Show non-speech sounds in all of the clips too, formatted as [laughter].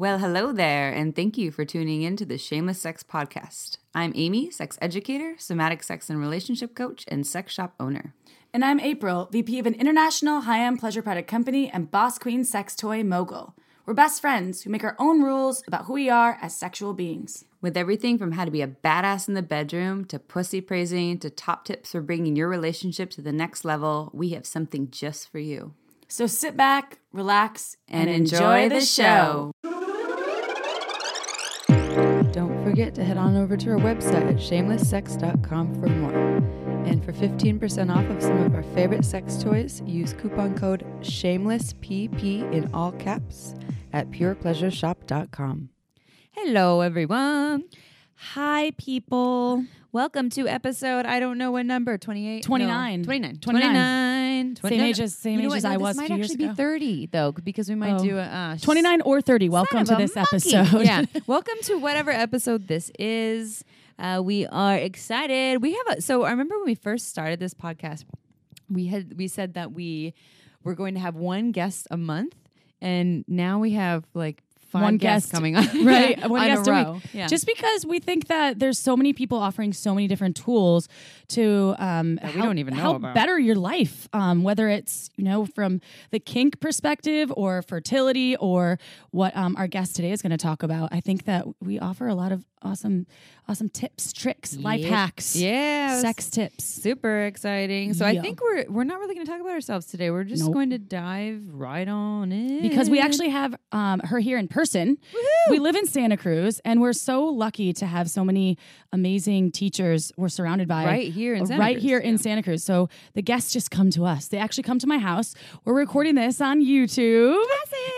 Well, hello there, and thank you for tuning in to the Shameless Sex Podcast. I'm Amy, sex educator, somatic sex and relationship coach, and sex shop owner. And I'm April, VP of an international high end pleasure product company and boss queen sex toy mogul. We're best friends who make our own rules about who we are as sexual beings. With everything from how to be a badass in the bedroom to pussy praising to top tips for bringing your relationship to the next level, we have something just for you. So sit back, relax, And enjoy the show. Don't forget to head on over to our website at shamelesssex.com for more. And for 15% off of some of our favorite sex toys, use coupon code SHAMELESSPP in all caps at purepleasureshop.com. Hello, everyone. Hi, people. Welcome to episode, I don't know what number, 28? 29. 29. 29. 29. Same age as- same You know age what? as No, I was might actually ago. 30, though, because we might Oh. do a uh, 29 or 30. Welcome to this monkey. episode. yeah. [laughs] Welcome to whatever episode this is. Uh, we are excited. We have a so I remember when we first started this podcast, we had we said that we were going to have one guest a month, and now we have like five One guest, coming on [laughs] right [laughs] one on guest a row. week Yeah. just because we think that there's so many people offering so many different tools to um That we help, don't even know help about. better your life um whether it's you know from the kink perspective or fertility or what um our guest today is going to talk about i think that we offer a lot of awesome awesome tips tricks life Yep. hacks yeah, sex tips super exciting. So I think we're we're not really going to talk about ourselves today. We're just Nope. going to dive right on in because we actually have um, her here in person. We live in Santa Cruz, and we're so lucky to have so many amazing teachers we're surrounded by Right here in Santa right Cruz, here in yeah. Santa Cruz. So the guests just come to us. They actually come to my house. We're recording this on YouTube,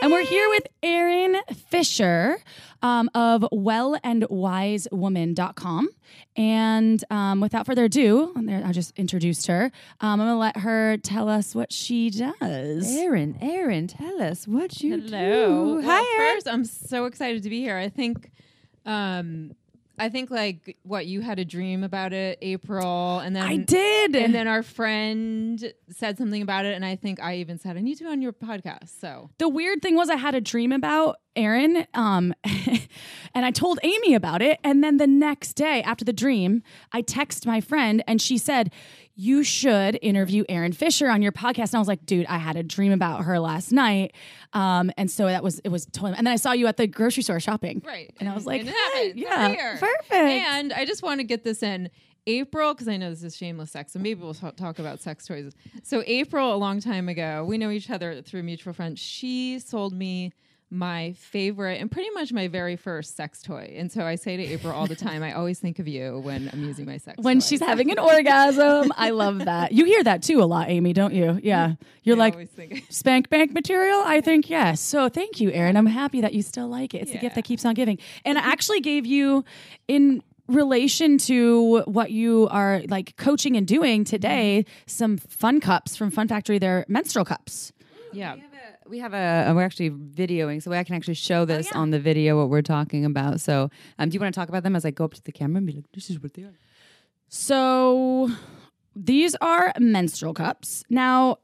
and we're here with Erin Fisher um, of wellandwisewoman.com. And um, without further ado, there, I just introduced her. Um, I'm going to let her tell us what she does. Erin, Erin, tell us what you Hello. do. Well, Hi, Erin. First, I'm so excited to be here. I think, um, I think like what you had a dream about it, April, and then I did. and then our friend said something about it, and I think I even said I need to be on your podcast. So the weird thing was I had a dream about Erin, um, [laughs] and I told Amy about it. And then the next day after the dream, I text my friend, and she said, "You should interview Erin Fisher on your podcast." And I was like, "Dude, I had a dream about her last night," um, and so that was it was totally. And then I saw you at the grocery store shopping, right, And I was like, "Hey, yeah, perfect." And I just want to get this in. April, because I know this is shameless sex, and maybe we'll ta- talk about sex toys. So, April, a long time ago, we know each other through mutual friends. She sold me my favorite and pretty much my very first sex toy. And so I say to April all the time, I always think of you when I'm using my sex when toys. she's having an orgasm, I love that. You hear that too a lot, Amy, don't you? Yeah, you're I like, spank bank material? I think yes. So thank you, Erin. I'm happy that you still like it. It's the gift that keeps on giving. And I actually gave you in relation to what you are like coaching and doing today mm-hmm. some fun cups from Fun Factory. They're menstrual cups. Yeah. We have a, we're actually videoing, so I can actually show this on the video what we're talking about. So, um, do you want to talk about them as I go up to the camera and be like, "This is what they are"? So these are menstrual cups. Now,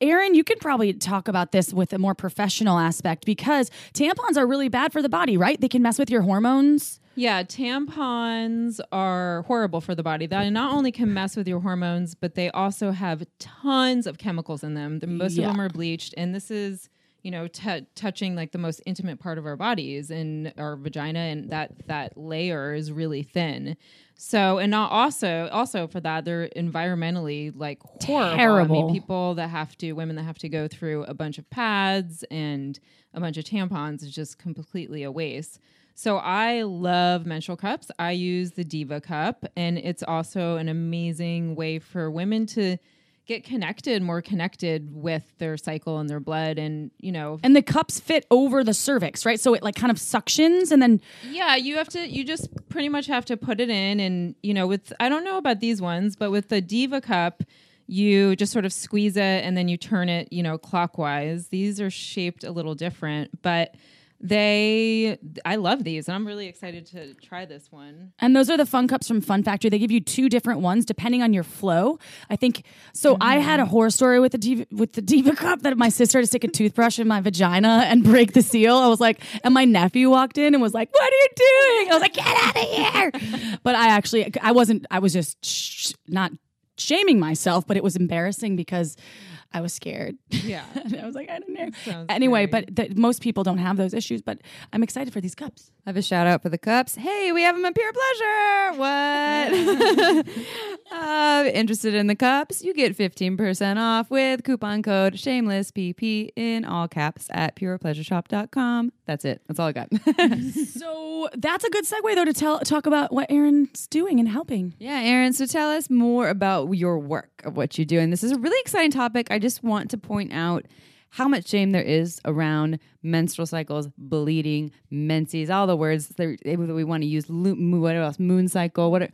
Erin, you could probably talk about this with a more professional aspect because tampons are really bad for the body, right? They can mess with your hormones. Yeah, tampons are horrible for the body. They not only can mess with your hormones, but they also have tons of chemicals in them. The, most Yeah. of them are bleached, and this is, you know, t- touching like the most intimate part of our bodies and our vagina, and that that layer is really thin. So, and not also also for that, they're environmentally like horrible. I Terrible. mean, people that have to, women that have to go through a bunch of pads and a bunch of tampons is just completely a waste. So I love menstrual cups. I use the Diva cup, and it's also an amazing way for women to get connected, more connected with their cycle and their blood, and you know, And the cups fit over the cervix, right? So it like kind of suctions and then yeah, you have to. You just pretty much have to put it in, and you know, with I don't know about these ones, but with the Diva cup. You just sort of squeeze it and then you turn it, you know, clockwise. These are shaped a little different, but they I love these and I'm really excited to try this one. And those are the fun cups from Fun Factory. They give you two different ones depending on your flow. I think so. I had a mm-hmm. horror story with the diva, with the diva [laughs] cup that my sister had to stick a toothbrush in my vagina and break the seal. I was like, and my nephew walked in and was like, "What are you doing?" I was like, "Get out of here!" [laughs] but I actually, I wasn't. I was just sh- not shaming myself, but it was embarrassing because I was scared. Yeah. [laughs] And I was like, I don't know. Sounds Anyway, scary. but the, most people don't have those issues. But I'm excited for these cups. I have a shout out for the cups. Hey, we have them at Pure Pleasure. What? [laughs] uh, interested in the cups? You get 15% off with coupon code shamelesspp in all caps at purepleasureshop.com. That's it. That's all I got. [laughs] So that's a good segue, though, to tell talk about what Erin's doing and helping. yeah, Erin, so tell us more about your work of what you do. And this is a really exciting topic. I just want to point out how much shame there is around menstrual cycles, bleeding, menses, all the words that we want to use. Lo- What else? Moon cycle. What? A,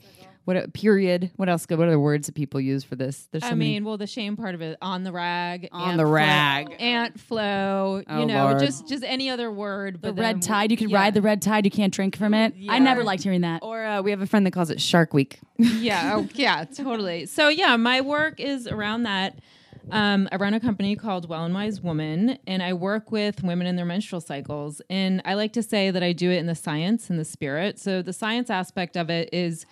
what? A, period. What else? What other words that people use for this? There's so I many- mean, well, the shame part of it on the rag, On aunt the flow- rag. aunt flow. Oh, you know, Lord. just just any other word. The but red then- tide. You can yeah. ride the red tide. You can't drink from it. I never liked hearing that. or uh, we have a friend that calls it Shark Week. yeah, oh, yeah, totally. So yeah, my work is around that. Um, I run a company called Well and Wise Woman, and I work with women in their menstrual cycles. And I like to say that I do it in the science and the spirit. So the science aspect of it is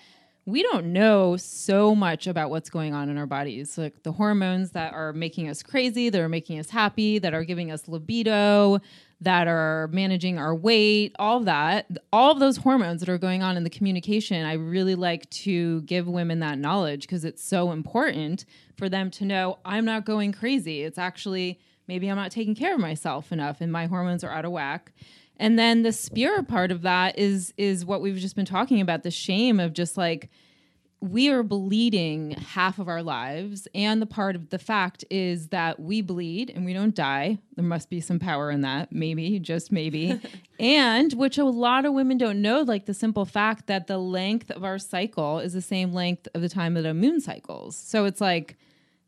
we don't know so much about what's going on in our bodies, like the hormones that are making us crazy, that are making us happy, that are giving us libido, that are managing our weight, all of that, all of those hormones that are going on in the communication. I really like to give women that knowledge because it's so important for them to know I'm not going crazy. It's actually maybe I'm not taking care of myself enough and my hormones are out of whack. And then the spirit part of that is is what we've just been talking about the shame of just like we are bleeding half of our lives. And the part of the fact is that we bleed and we don't die. There must be some power in that. Maybe just maybe. [laughs] And which a lot of women don't know like the simple fact that the length of our cycle is the same length of the time that a moon cycles. So it's like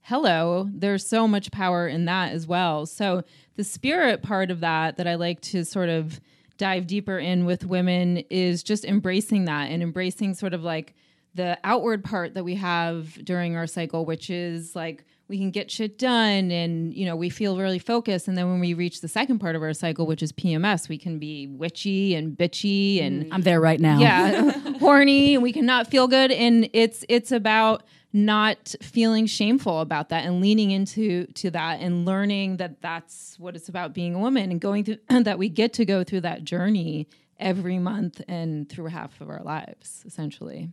hello there's so much power in that as well. So the spirit part of that that i like to sort of dive deeper in with women is just embracing that and embracing sort of like the outward part that we have during our cycle which is like we can get shit done and you know we feel really focused. And then when we reach the second part of our cycle which is pms we can be witchy and bitchy and mm. I'm there right now. yeah [laughs] horny and we cannot feel good. And it's it's about not feeling shameful about that and leaning into to that and learning that that's what it's about being a woman and going through [clears throat] that we get to go through that journey every month and through half of our lives essentially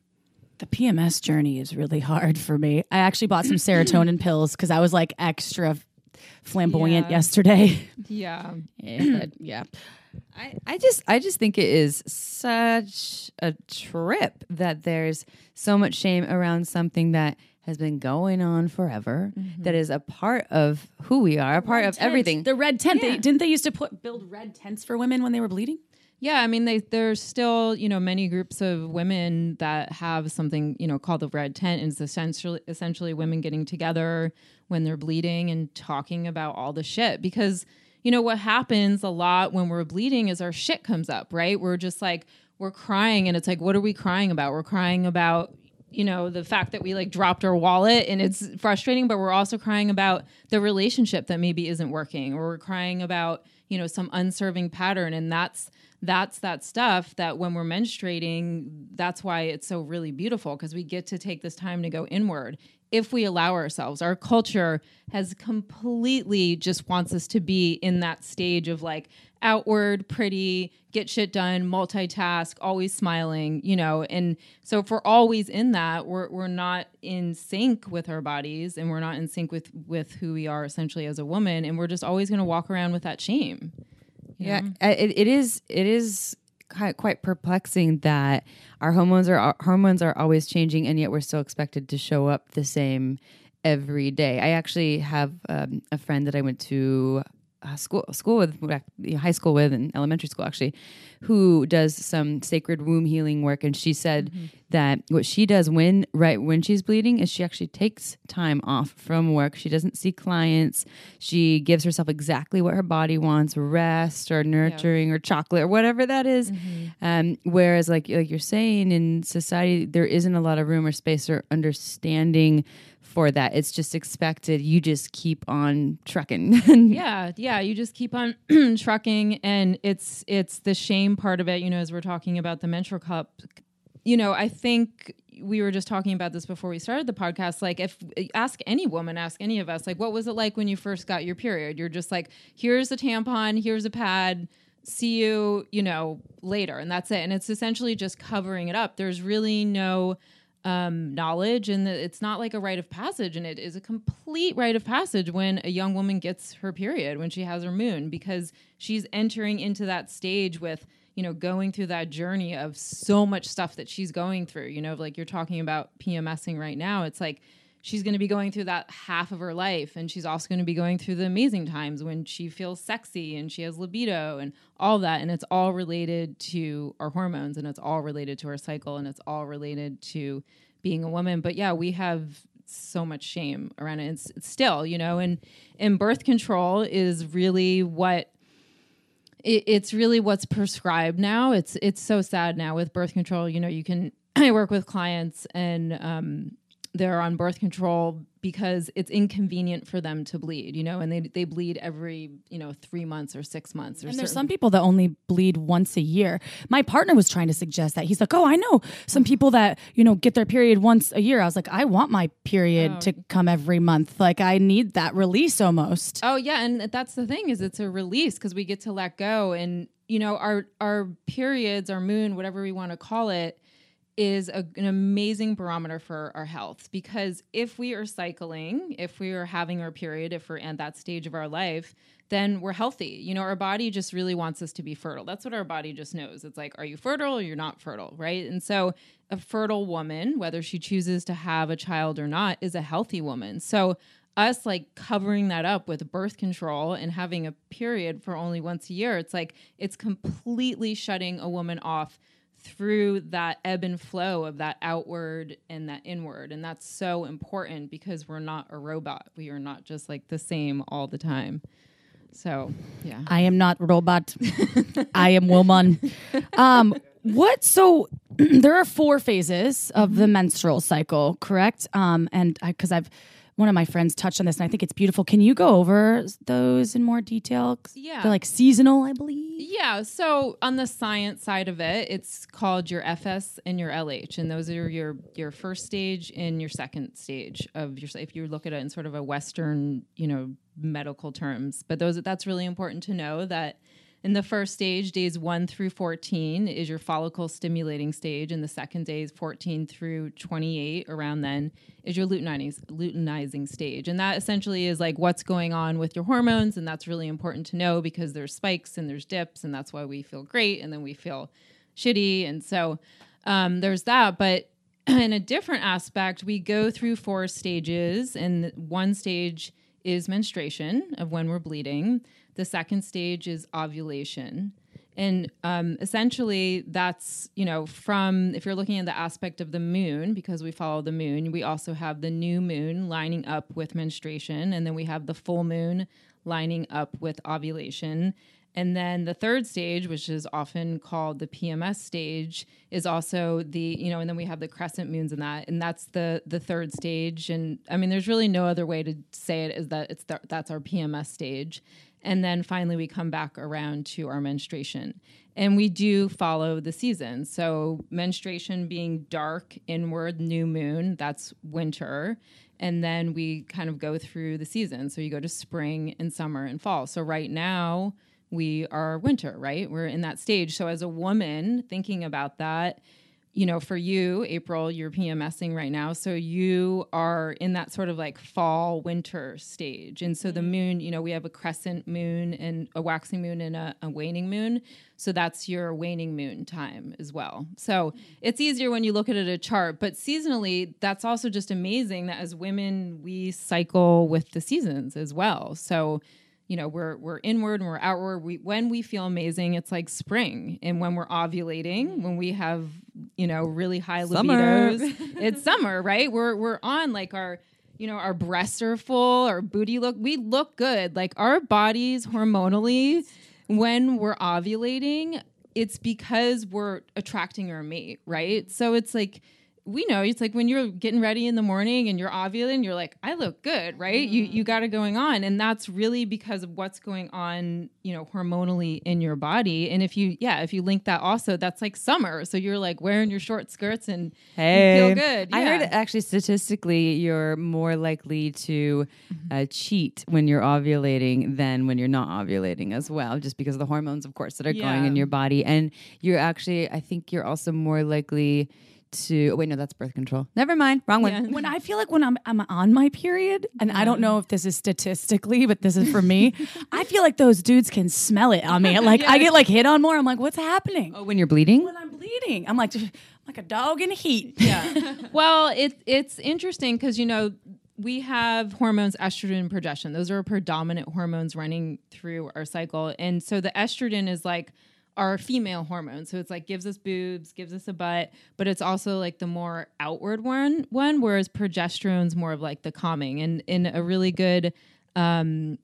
The PMS journey is really hard for me. I actually bought some serotonin [clears throat] pills because I was like extra flamboyant Yeah. yesterday. [laughs] yeah yeah, yeah. I, I just I just think it is such a trip that there's so much shame around something that has been going on forever mm-hmm. that is a part of who we are, a part of everything. The red tent. They, didn't they used to put build red tents for women when they were bleeding? Yeah, I mean, they, there's still you know many groups of women that have something you know called the red tent, and it's essentially essentially women getting together when they're bleeding and talking about all the shit because you know what happens a lot when we're bleeding is our shit comes up, right? We're just like we're crying, and it's like, what are we crying about? We're crying about you know the fact that we like dropped our wallet and it's frustrating but we're also crying about the relationship that maybe isn't working or we're crying about you know some unserving pattern. And that's that's that stuff that when we're menstruating that's why it's so really beautiful because we get to take this time to go inward if we allow ourselves our culture has completely just wants us to be in that stage of like outward pretty get shit done multitask always smiling you know and so if we're always in that we're, we're not in sync with our bodies and we're not in sync with with who we are essentially as a woman and we're just always going to walk around with that shame Yeah, it, it is. It is quite, perplexing that our hormones are our hormones are always changing, and yet we're still expected to show up the same every day. I actually have um, a friend that I went to uh, school school with high school with and elementary school actually, who does some sacred womb healing work, and she said mm-hmm. that what she does when right when she's bleeding is she actually takes time off from work. She doesn't see clients. She gives herself exactly what her body wants: rest or nurturing yeah. or chocolate or whatever that is. Mm-hmm. Um, whereas, like like you're saying, in society there isn't a lot of room or space or understanding for that. It's just expected. You just keep on trucking. [laughs] yeah, yeah. You just keep on [clears throat] trucking, and it's it's the shame part of it. You know, as we're talking about the menstrual cup. You know, I think we were just talking about this before we started the podcast. Like, if ask any woman, ask any of us, like, what was it like when you first got your period? You're just like, here's a tampon, here's a pad see you, you know, later. And that's it. And it's essentially just covering it up. There's really no um, knowledge and it's not like a rite of passage and it is a complete rite of passage when a young woman gets her period when she has her moon because she's entering into that stage with you know going through that journey of so much stuff that she's going through you know like you're talking about pmsing right now it's like she's going to be going through that half of her life and she's also going to be going through the amazing times when she feels sexy and she has libido and all that and it's all related to our hormones and it's all related to our cycle and it's all related to being a woman. But yeah we have so much shame around it. It's, it's still you know and and birth control is really what it, it's really what's prescribed now. It's it's so sad now with birth control. You know you can [clears throat] i work with clients and um they're on birth control because it's inconvenient for them to bleed, you know, and they they bleed every, you know, 3 months or 6 months or And there's some people that only bleed once a year. My partner was trying to suggest that. He's like, "Oh, I know some oh. people that, you know, get their period once a year." I was like, "I want my period oh. to come every month. Like I need that release almost." Oh, yeah, and that's the thing is it's a release because we get to let go and you know, our our periods, our moon, whatever we want to call it, is a, an amazing barometer for our health because if we are cycling, if we are having our period, if we're at that stage of our life, then we're healthy. You know, our body just really wants us to be fertile. That's what our body just knows. It's like, are you fertile or you're not fertile, right? And so a fertile woman, whether she chooses to have a child or not, is a healthy woman. So us like covering that up with birth control and having a period for only once a year, it's like it's completely shutting a woman off through that ebb and flow of that outward and that inward. And that's so important because we're not a robot. We are not just like the same all the time. So, yeah. I am not robot. [laughs] I am woman. Um, what? So [clears throat] there are four phases of the menstrual cycle, correct? Um, and because I've one of my friends touched on this, and I think it's beautiful. Can you go over those in more detail? Yeah, they're like seasonal, I believe. Yeah. So on the science side of it, it's called your FSH and your LH, and those are your your first stage and your second stage of your. If you look at it in sort of a Western, you know, medical terms, but those that's really important to know that in the first stage, days 1 through 14 is your follicle stimulating stage, and the second days 14 through 28 around then is your luteinizing, stage. And that essentially is like what's going on with your hormones, and that's really important to know because there's spikes and there's dips, and that's why we feel great and then we feel shitty. And so um, there's that. But [clears throat] in a different aspect, we go through four stages, and one stage is menstruation of when we're bleeding. The second stage is ovulation. And um, essentially, that's, you know, from if you're looking at the aspect of the moon, because we follow the moon, we also have the new moon lining up with menstruation. And then we have the full moon lining up with ovulation. And then the third stage, which is often called the PMS stage, is also the, you know, and then we have the crescent moons in that. And that's the the third stage. And I mean, there's really no other way to say it is that it's that's our PMS stage. And then finally, we come back around to our menstruation. And we do follow the seasons. So, menstruation being dark, inward, new moon, that's winter. And then we kind of go through the seasons. So, you go to spring and summer and fall. So, right now, we are winter, right? We're in that stage. So, as a woman thinking about that, you know, for you, April, you're PMSing right now. So you are in that sort of like fall winter stage. And so the mm-hmm. moon, you know, we have a crescent moon and a waxing moon and a, a, waning moon. So that's your waning moon time as well. So it's easier when you look at it a chart, but seasonally, that's also just amazing that as women, we cycle with the seasons as well. So you know we're we're inward and we're outward. We when we feel amazing it's like spring. And when we're ovulating when we have you know really high libidos [laughs] it's summer right? We're we're on like our you know our breasts are full our booty look we look good. Like our bodies hormonally when we're ovulating it's because we're attracting our mate right? So it's like we know it's like when you're getting ready in the morning and you're ovulating, you're like, I look good, right? You you got it going on, and that's really because of what's going on, you know, hormonally in your body. And if you, yeah, if you link that also, that's like summer, so you're like wearing your short skirts and Hey, you feel good. I heard actually statistically you're more likely to uh, cheat when you're ovulating than when you're not ovulating as well, just because of the hormones, of course, that are going in your body. And you're actually, I think you're also more likely to. Oh, wait, no, that's birth control. Never mind, wrong one. Yeah. when I feel like when I'm I'm on my period, and I don't uh-huh. know if this is statistically, but this is for me. [laughs] I feel like those dudes can smell it on me. [laughs] Like I get like hit on more. I'm like, what's happening? Oh, when you're bleeding. When I'm bleeding, I'm like [laughs] like a dog in heat. yeah. well, it it's interesting because you know we have hormones estrogen and progesterone. Those are predominant hormones running through our cycle, and so the estrogen is like our female hormone. So it's like gives us boobs, gives us a butt, but it's also like the more outward one one, whereas progesterone's more of like the calming. And in a really good um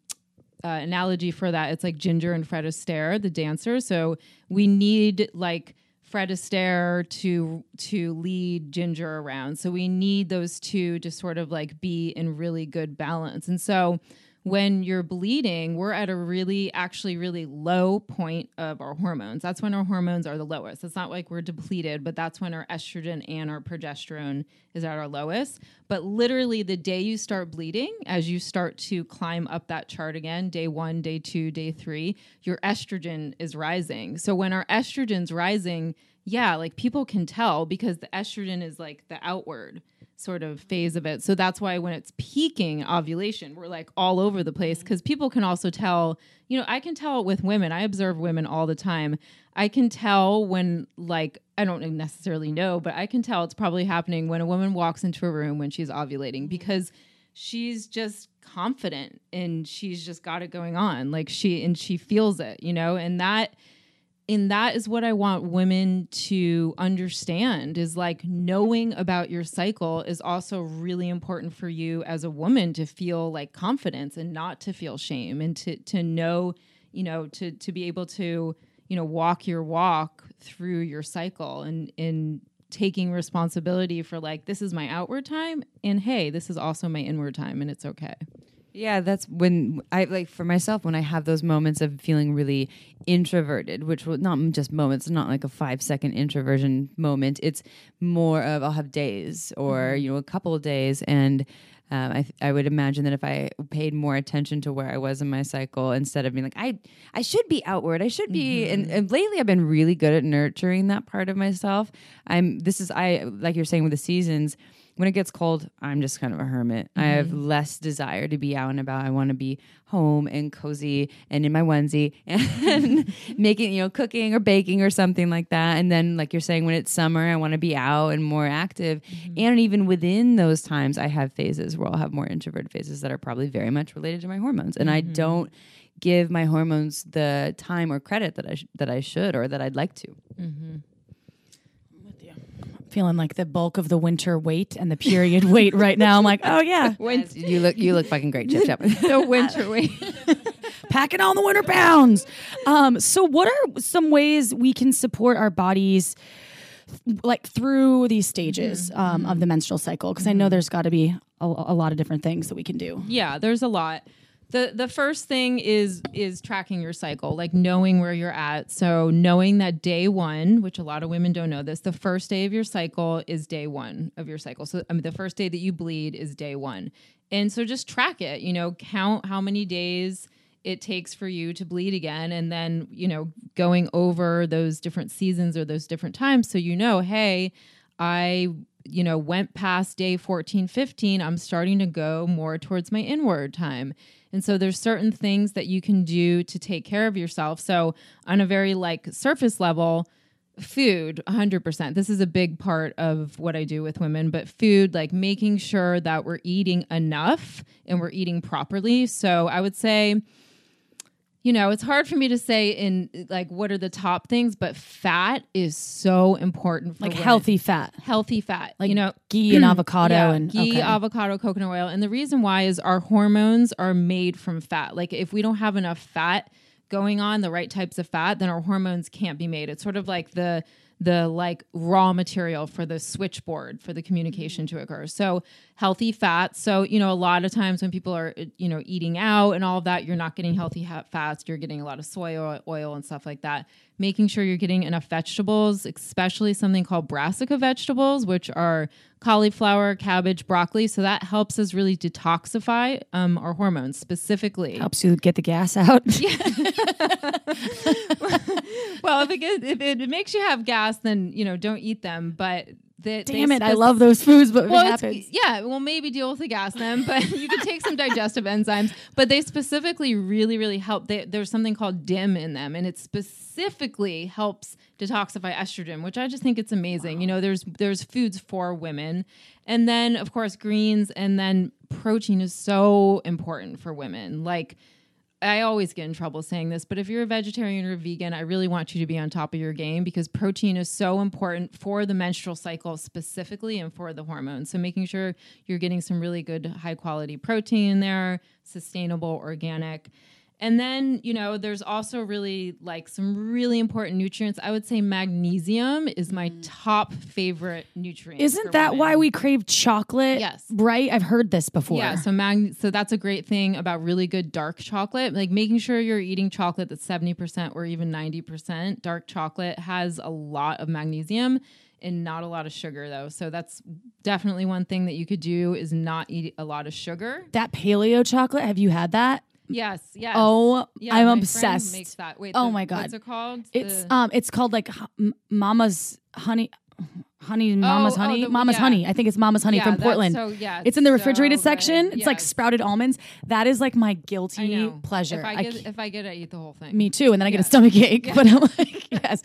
uh, analogy for that, it's like Ginger and Fred Astaire, the dancer. So we need like Fred Astaire to to lead Ginger around. So we need those two to sort of like be in really good balance. And so when you're bleeding, we're at a really actually really low point of our hormones. That's when our hormones are the lowest. It's not like we're depleted, but that's when our estrogen and our progesterone is at our lowest. But literally the day you start bleeding, as you start to climb up that chart again, day 1, day 2, day 3, your estrogen is rising. So when our estrogen's rising, yeah, like people can tell because the estrogen is like the outward sort of phase of it. So that's why when it's peaking ovulation, we're like all over the place mm-hmm. because people can also tell, you know, I can tell with women. I observe women all the time. I can tell when like I don't necessarily know, but I can tell it's probably happening when a woman walks into a room when she's ovulating mm-hmm. because she's just confident and she's just got it going on. Like she and she feels it, you know, and that and that is what I want women to understand is like knowing about your cycle is also really important for you as a woman to feel like confidence and not to feel shame and to to know, you know, to to be able to, you know, walk your walk through your cycle and in taking responsibility for like this is my outward time and hey, this is also my inward time and it's okay. Yeah, that's when I like for myself when I have those moments of feeling really introverted, which will not just moments, not like a five second introversion moment. It's more of I'll have days or you know a couple of days, and um, I I would imagine that if I paid more attention to where I was in my cycle instead of being like I I should be outward, I should be, and, and lately I've been really good at nurturing that part of myself. I'm this is I like you're saying with the seasons when it gets cold, I'm just kind of a hermit. I have mm-hmm. less desire to be out and about. I want to be home and cozy and in my onesie [laughs] and making, you know, cooking or baking or something like that. And then, like you're saying, when it's summer, I want to be out and more active. Mm-hmm. And even within those times, I have phases where I'll have more introverted phases that are probably very much related to my hormones. And I mm-hmm. don't give my hormones the time or credit that I sh- that I should or that I'd like to. Feeling like the bulk of the winter weight and the period weight right now. I'm like, oh yeah, [laughs] Yes, you look you look fucking great, Chip Chip. [laughs] The winter [laughs] weight. packing on the winter pounds. Um, so, what are some ways we can support our bodies, like through these stages um, of the menstrual cycle? Because I know there's got to be a, a lot of different things that we can do. Yeah, there's a lot. The the first thing is is tracking your cycle, like knowing where you're at. So knowing that day 1, which a lot of women don't know this, the first day of your cycle is day 1 of your cycle. So I mean the first day that you bleed is day 1. And so just track it, you know, count how many days it takes for you to bleed again and then, you know, going over those different seasons or those different times so you know, hey, I you know went past day 14 15 i'm starting to go more towards my inward time. And so there's certain things that you can do to take care of yourself. So on a very like surface level food 100% this is a big part of what i do with women but food like making sure that we're eating enough and we're eating properly. So i would say you know, it's hard for me to say in like what are the top things, but fat is so important for Like women. healthy fat, healthy fat. like you know, ghee [clears throat] and avocado yeah, and ghee, okay. avocado, coconut oil. And the reason why is our hormones are made from fat. Like if we don't have enough fat going on, the right types of fat, then our hormones can't be made. It's sort of like the the like raw material for the switchboard for the communication to occur. So healthy fats. So, you know, a lot of times when people are, you know, eating out and all of that, you're not getting healthy ha- fats. You're getting a lot of soy oil, oil and stuff like that. Making sure you're getting enough vegetables, especially something called brassica vegetables, which are cauliflower, cabbage, broccoli. So that helps us really detoxify um, our hormones specifically. helps you get the gas out. Yeah. [laughs] well, if it, gets, if it makes you have gas, then you know don't eat them. But the, Damn it, I love those foods, but Well, happens. yeah, well, maybe deal with the gas then, but [laughs] you could take some digestive enzymes. But they specifically really, really help. They, there's something called DIM in them, and it specifically helps detoxify estrogen, which I just think it's amazing. You know, there's there's foods for women, and then of course greens, and then protein is so important for women. Like I always get in trouble saying this, but if you're a vegetarian or a vegan, I really want you to be on top of your game because protein is so important for the menstrual cycle specifically and for the hormones. So making sure you're getting some really good high quality protein in there, sustainable, organic. And then, you know, there's also really like some really important nutrients. I would say magnesium is my mm. top favorite nutrient. Isn't that women. why we crave chocolate? Yes. Right? I've heard this before. Yeah, so mag- so that's a great thing about really good dark chocolate. Like making sure you're eating chocolate that's 70% or even 90%. Dark chocolate has a lot of magnesium and not a lot of sugar though. So that's definitely one thing that you could do is not eat a lot of sugar. that paleo chocolate, have you had that? Yes, yes. Oh, Yeah, I'm obsessed. Makes that. Wait, Oh the- my God. What's it called? It's The- um it's called like M- Mama's honey honey Mama's oh, honey the- Mama's yeah. honey. I think it's Mama's honey yeah, from Portland. So yeah, it's in the refrigerated so section. It's like sprouted almonds. That is like my guilty pleasure. If I I get, c- if I get it, I eat the whole thing. me too, and then I get a stomach ache. Yeah. But I'm like, [laughs] yes.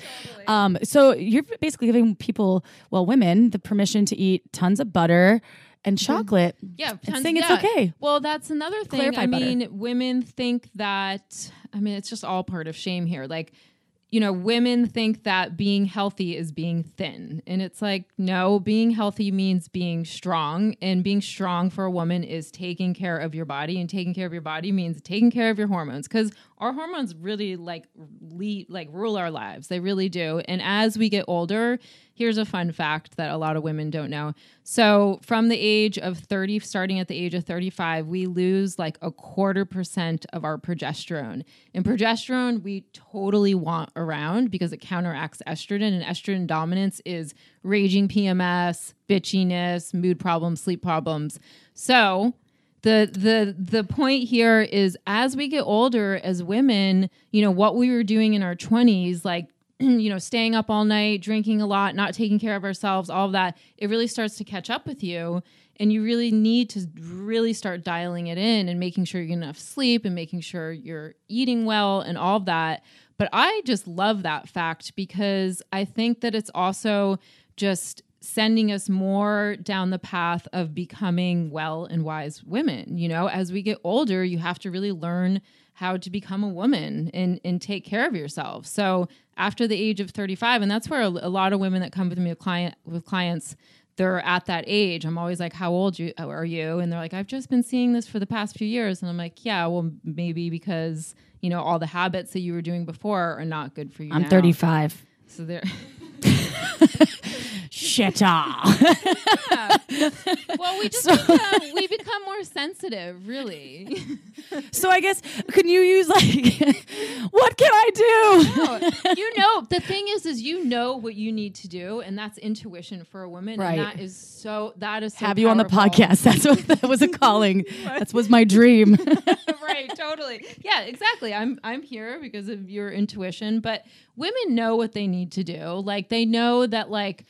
Um, so you're basically giving people, well, women, the permission to eat tons of butter and chocolate. Yeah, tons- saying it's yeah. okay. Well, that's another thing. Clarify I butter. mean, women think that. I mean, it's just all part of shame here. Like, you know, women think that being healthy is being thin, and it's like, no, being healthy means being strong, and being strong for a woman is taking care of your body, and taking care of your body means taking care of your hormones, because our hormones really like lead, like rule our lives. They really do. And as we get older, here's a fun fact that a lot of women don't know. So, from the age of 30, starting at the age of 35, we lose like a quarter percent of our progesterone. And progesterone, we totally want around because it counteracts estrogen, and estrogen dominance is raging PMS, bitchiness, mood problems, sleep problems. So, the the the point here is as we get older as women you know what we were doing in our 20s like [clears throat] you know staying up all night drinking a lot not taking care of ourselves all of that it really starts to catch up with you. And you really need to really start dialing it in and making sure you get enough sleep and making sure you're eating well and all of that. But i just love that fact because i think that it's also just sending us more down the path of becoming well and wise women. You know, as we get older, you have to really learn how to become a woman and, and take care of yourself. So after the age of 35, and that's where a, a lot of women that come with me with client with clients, they're at that age. I'm always like, "How old you uh, are you?" And they're like, "I've just been seeing this for the past few years." And I'm like, "Yeah, well, maybe because you know all the habits that you were doing before are not good for you." I'm now. 35. So they're [laughs] Shit. ah. well, we just become, we become more sensitive, really. [laughs] so I guess can you use like what can I do? you know, the thing is, is you know what you need to do, and that's intuition for a woman, Right. and that is so that is so Have you on the podcast. That's what that was a calling. [laughs] that was my dream. [laughs] right, totally. Yeah, exactly. I'm I'm here because of your intuition, but women know what they need to do. Like they know that like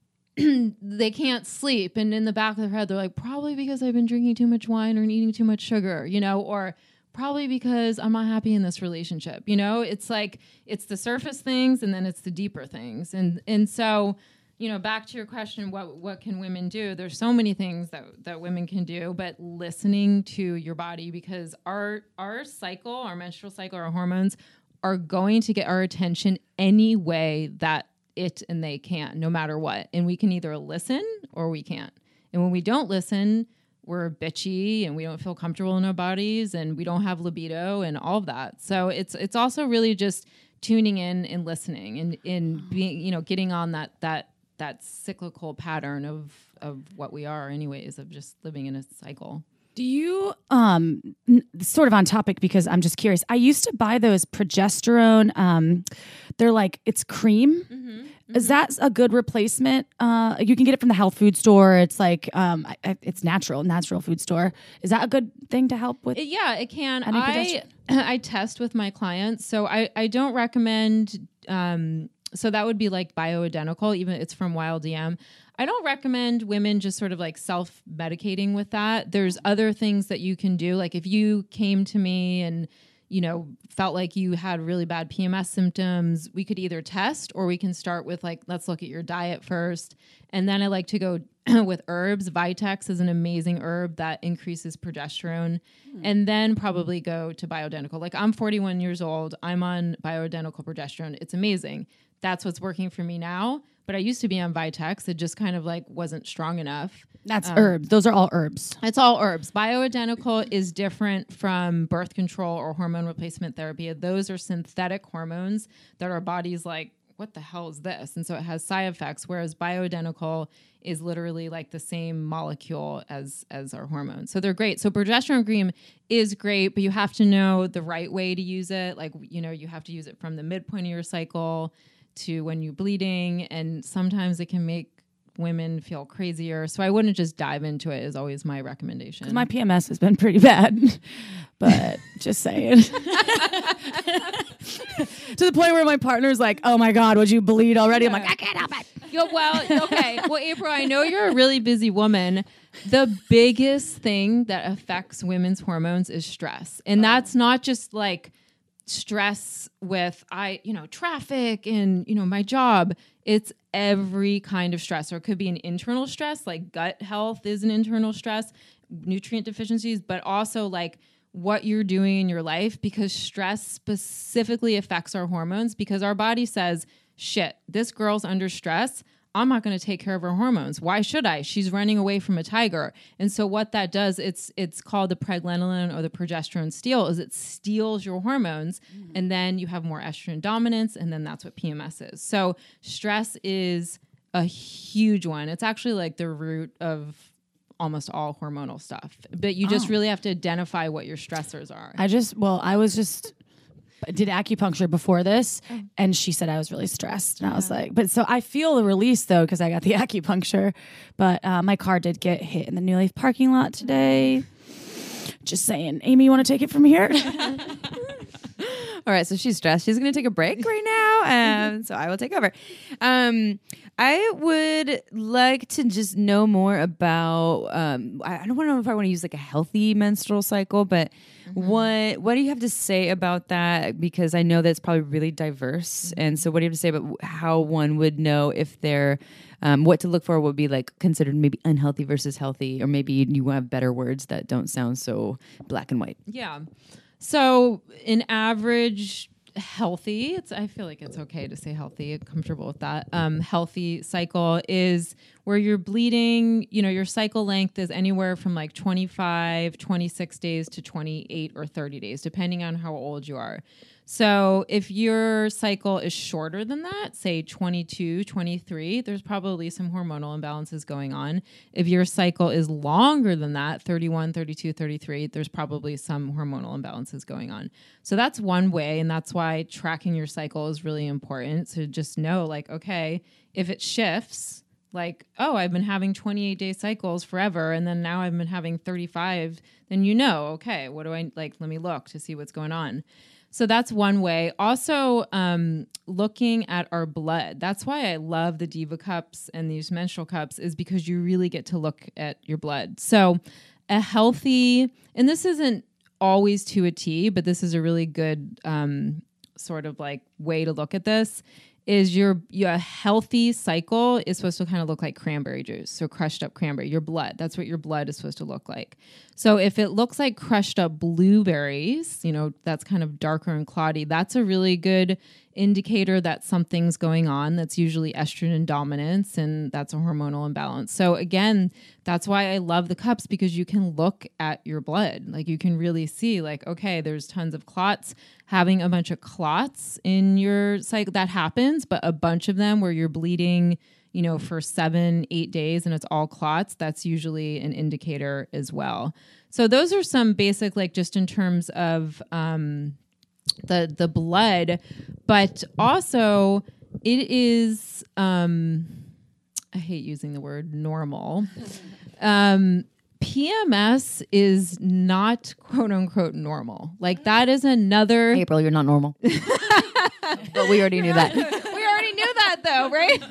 [clears throat] they can't sleep and in the back of their head they're like probably because I've been drinking too much wine or eating too much sugar, you know, or probably because I'm not happy in this relationship. You know, it's like it's the surface things and then it's the deeper things. And and so you know, back to your question, what what can women do? There's so many things that that women can do, but listening to your body because our our cycle, our menstrual cycle, our hormones are going to get our attention any way that it and they can't, no matter what. And we can either listen or we can't. And when we don't listen, we're bitchy and we don't feel comfortable in our bodies and we don't have libido and all of that. So it's it's also really just tuning in and listening and in being, you know, getting on that that that cyclical pattern of of what we are anyways of just living in a cycle. Do you um n- sort of on topic because I'm just curious. I used to buy those progesterone um they're like it's cream. Is that a good replacement? Uh you can get it from the health food store. It's like um I, it's natural, natural food store. Is that a good thing to help with? It- yeah, it can. I [clears throat] I test with my clients, so I I don't recommend. Um, so that would be like bioidentical, even it's from wild yam. I don't recommend women just sort of like self medicating with that. There's other things that you can do. Like if you came to me and you know felt like you had really bad PMS symptoms, we could either test or we can start with like let's look at your diet first, and then I like to go [clears throat] with herbs. Vitex is an amazing herb that increases progesterone, hmm. and then probably go to bioidentical. Like I'm 41 years old, I'm on bioidentical progesterone. It's amazing. That's what's working for me now. But I used to be on Vitex. It just kind of like wasn't strong enough. That's um, herbs. Those are all herbs. It's all herbs. Bioidentical is different from birth control or hormone replacement therapy. Those are synthetic hormones that our body's like, what the hell is this? And so it has side effects. Whereas bioidentical is literally like the same molecule as as our hormones. So they're great. So progesterone cream is great, but you have to know the right way to use it. Like, you know, you have to use it from the midpoint of your cycle to when you're bleeding. And sometimes it can make women feel crazier. So I wouldn't just dive into it is always my recommendation. My PMS has been pretty bad, [laughs] but just saying. [laughs] to the point where my partner's like, "Oh my god, would you bleed already?" I'm like, "I can't help it." Yo, well, okay. [laughs] Well, April, I know you're a really busy woman. The biggest thing that affects women's hormones is stress. And oh. that's not just like stress with I, you know, traffic and, you know, my job. It's every kind of stress. Or it could be an internal stress, like gut health is an internal stress, nutrient deficiencies, but also like what you're doing in your life because stress specifically affects our hormones because our body says, shit, this girl's under stress. I'm not going to take care of her hormones. Why should I? She's running away from a tiger. And so what that does, it's it's called the pregnenolone or the progesterone steal, is it steals your hormones mm-hmm. and then you have more estrogen dominance and then that's what PMS is. So stress is a huge one. It's actually like the root of almost all hormonal stuff. But you just oh. really have to identify what your stressors are. I just, well, I was just did acupuncture before this, and she said I was really stressed, and I was like, but so I feel the release though because I got the [laughs] acupuncture, but uh, my car did get hit in the New Leaf parking lot today. Just saying, Amy, you want to take it from here? [laughs] All right, so she's stressed. She's going to take a break right now, [laughs] um, so I will take over. Um, I would like to just know more about. Um, I I don't wanna know if I want to use like a healthy menstrual cycle, but what what do you have to say about that? Because I know that's probably really diverse, and so what do you have to say about how one would know if they're um, what to look for would be like considered maybe unhealthy versus healthy, or maybe you have better words that don't sound so black and white. Yeah. So, an average healthy, it's I feel like it's okay to say healthy, comfortable with that. Um, healthy cycle is where you're bleeding, you know, your cycle length is anywhere from like 25, 26 days to 28 or 30 days, depending on how old you are. So if your cycle is shorter than that, say 22, 23, there's probably some hormonal imbalances going on. If your cycle is longer than that, 31, 32, 33, there's probably some hormonal imbalances going on. So that's one way. And that's why tracking your cycle is really important to just know, like, okay, if it shifts, like, oh, I've been having 28 day cycles forever, and then now I've been having 35, then you know, okay, what do I like? Let me look to see what's going on. So that's one way. Also, um, looking at our blood. That's why I love the Diva cups and these menstrual cups, is because you really get to look at your blood. So, a healthy, and this isn't always to a T, but this is a really good um, sort of like way to look at this is your your healthy cycle is supposed to kind of look like cranberry juice, so crushed up cranberry. Your blood, that's what your blood is supposed to look like. So if it looks like crushed up blueberries, you know, that's kind of darker and cloudy, that's a really good indicator that something's going on. That's usually estrogen dominance and that's a hormonal imbalance. So again, that's why I love the cups because you can look at your blood. Like you can really see like okay, there's tons of clots. Having a bunch of clots in your cycle that happens, but a bunch of them where you're bleeding you know, for seven, eight days and it's all clots, that's usually an indicator as well. So those are some basic, like just in terms of um, the the blood, but also it is. Um, I hate using the word normal. Um, PMS is not quote unquote normal. Like that is another. April, you're not normal. [laughs] but we already knew that. [laughs] we already knew that though, right?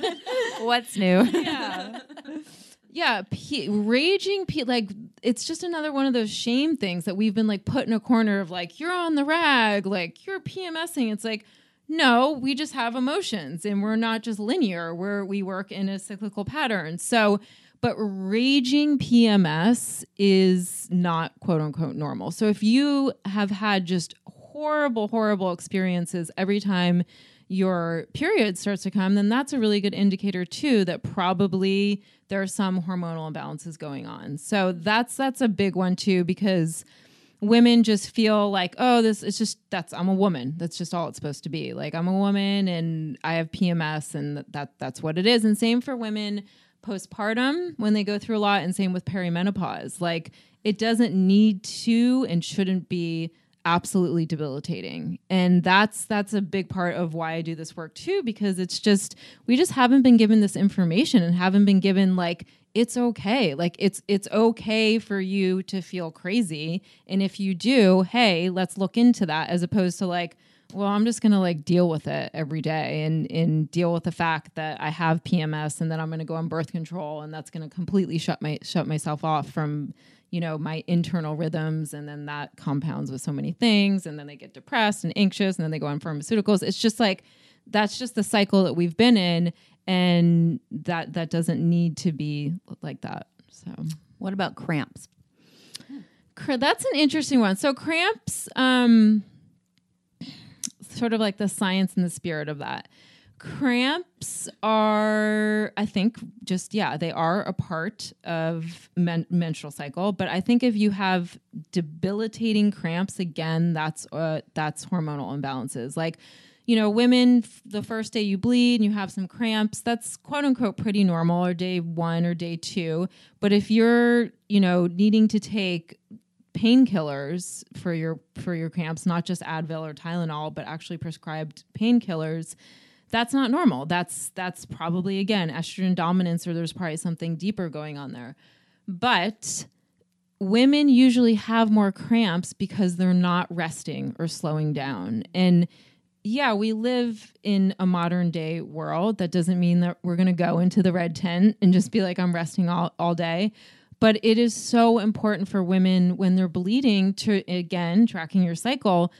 What's new? yeah. Yeah, P- raging P- like it's just another one of those shame things that we've been like put in a corner of like you're on the rag, like you're PMSing. It's like no, we just have emotions and we're not just linear. Where we work in a cyclical pattern. So, but raging PMS is not quote unquote normal. So if you have had just horrible, horrible experiences every time your period starts to come, then that's a really good indicator too that probably there are some hormonal imbalances going on. So that's that's a big one too because women just feel like, oh, this is just that's I'm a woman. That's just all it's supposed to be. Like I'm a woman and I have PMS and that that's what it is. And same for women postpartum when they go through a lot and same with perimenopause. Like it doesn't need to and shouldn't be absolutely debilitating. And that's that's a big part of why i do this work too because it's just we just haven't been given this information and haven't been given like it's okay. Like it's it's okay for you to feel crazy. And if you do hey let's look into that as opposed to like well i'm just gonna like deal with it every day and and deal with the fact that i have pms and then i'm gonna go on birth control and that's gonna completely shut my shut myself off from you know my internal rhythms and then that compounds with so many things and then they get depressed and anxious and then they go on pharmaceuticals. It's just like that's just the cycle that we've been in and that that doesn't need to be like that so. What about cramps? Cr- that's an interesting one. So cramps um sort of like the science and the spirit of that cramps are i think just yeah they are a part of men- menstrual cycle but i think if you have debilitating cramps again that's uh, that's hormonal imbalances. Like you know women f- the first day you bleed and you have some cramps that's quote unquote pretty normal or day one or day two. But if you're you know needing to take painkillers for your for your cramps not just advil or tylenol but actually prescribed painkillers that's not normal. That's that's probably again estrogen dominance or there's probably something deeper going on there. But women usually have more cramps because they're not resting or slowing down. And yeah, we live in a modern day world. That doesn't mean that we're going to go into the red tent and just be like I'm resting all all day. But it is so important for women when they're bleeding to again tracking your cycle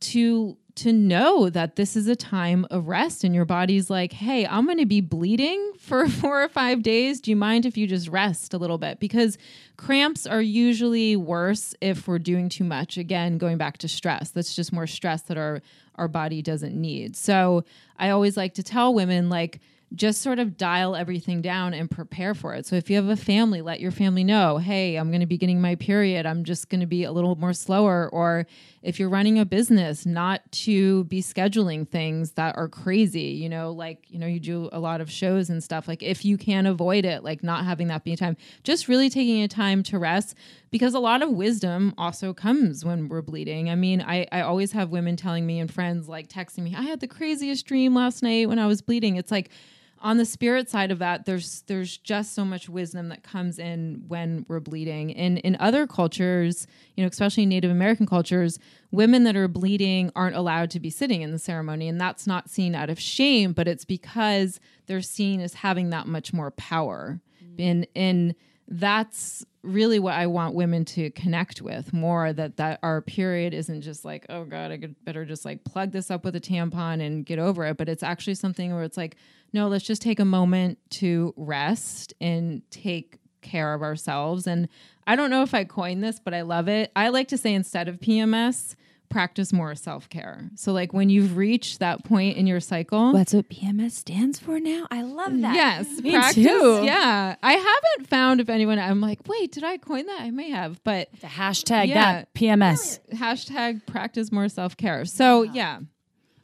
to to know that this is a time of rest and your body's like, hey, I'm going to be bleeding for [laughs] four or five days. Do you mind if you just rest a little bit? Because cramps are usually worse if we're doing too much. Again, going back to stress, that's just more stress that our, our body doesn't need. So I always like to tell women, like, just sort of dial everything down and prepare for it. So if you have a family, let your family know, hey, I'm going to be getting my period. I'm just going to be a little more slower. Or if you're running a business, not to be scheduling things that are crazy, you know, like, you know, you do a lot of shows and stuff. Like if you can avoid it, like not having that be time, just really taking a time to rest because a lot of wisdom also comes when we're bleeding. I mean, I, I always have women telling me and friends like texting me, I had the craziest dream last night when I was bleeding. It's like, on the spirit side of that there's there's just so much wisdom that comes in when we're bleeding. And in other cultures you know especially native american cultures women that are bleeding aren't allowed to be sitting in the ceremony and that's not seen out of shame but it's because they're seen as having that much more power. Mm. In in that's really what I want women to connect with more that that our period isn't just like oh god I could better just like plug this up with a tampon and get over it but it's actually something where it's like no let's just take a moment to rest and take care of ourselves and I don't know if I coined this but I love it I like to say instead of PMS practice more self care. So, like when you've reached that point in your cycle, That's what PMS stands for now. I love that. Yes, [laughs] Me practice. too. Yeah, I haven't found if anyone. I'm like, wait, did I coin that? I may have, but The hashtag Yeah. that PMS. hashtag practice more self care. So yeah,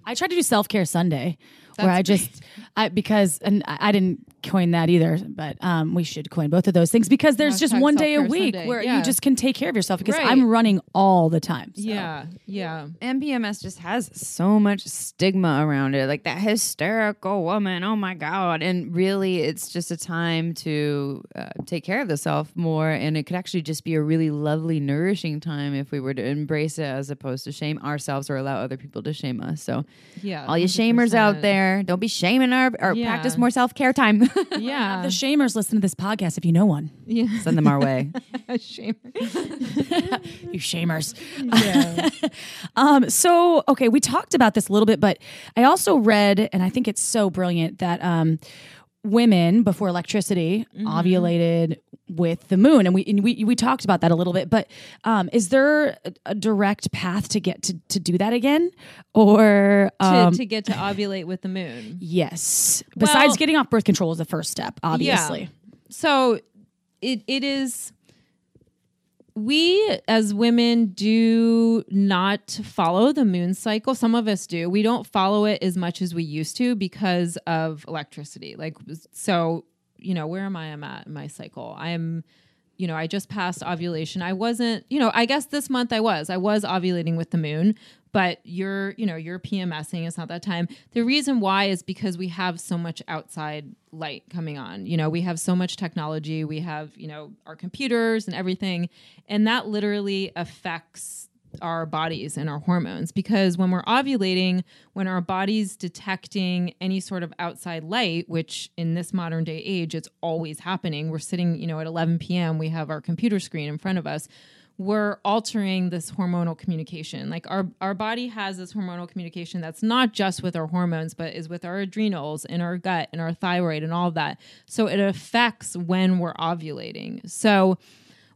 I tried to do self care Sunday, where I just I because and I I didn't coin that either, but um, we should coin both of those things because there's just one day a week Sunday. where Yeah. you just can take care of yourself because Right. I'm running all the time. so. yeah, yeah. And PMS just has so much stigma around it, like that hysterical woman. Oh my god! And really, it's just a time to uh, take care of the self more, and it could actually just be a really lovely, nourishing time if we were to embrace it, as opposed to shame ourselves or allow other people to shame us. So, Yeah, all you shamers out there, don't be shaming our or Yeah. practice more self care time. [laughs] Yeah, The shamers listen to this podcast if you know one. yeah. Send them our way. [laughs] Shamer. [laughs] You shamers. Yeah. Um, so okay, we talked about this a little bit, but I also read, and I think it's so brilliant that um, women before electricity ovulated with the moon, and we and we we talked about that a little bit. But um, is there a, a direct path to get to to do that again, or to, um, to get to ovulate with the moon. yes? Besides Well- getting off birth control is the first step, obviously. so it it is we as women do not follow the moon cycle. Some of us do. We don't follow it as much as we used to because of electricity. Like so you know where am i am at in my cycle? I'm you know i just passed ovulation. I wasn't you know i guess this month i was. I was ovulating with the moon but you're you know you're pmsing it's not that time. The reason why is because we have so much outside light coming on. You know we have so much technology we have you know our computers and everything and that literally affects our bodies and our hormones. Because when we're ovulating when our body's detecting any sort of outside light which in this modern day age it's always happening we're sitting you know at 11 p.m we have our computer screen in front of us we're altering this hormonal communication. Like our our body has this hormonal communication that's not just with our hormones, but is with our adrenals and our gut and our thyroid and all of that. So it affects when we're ovulating. So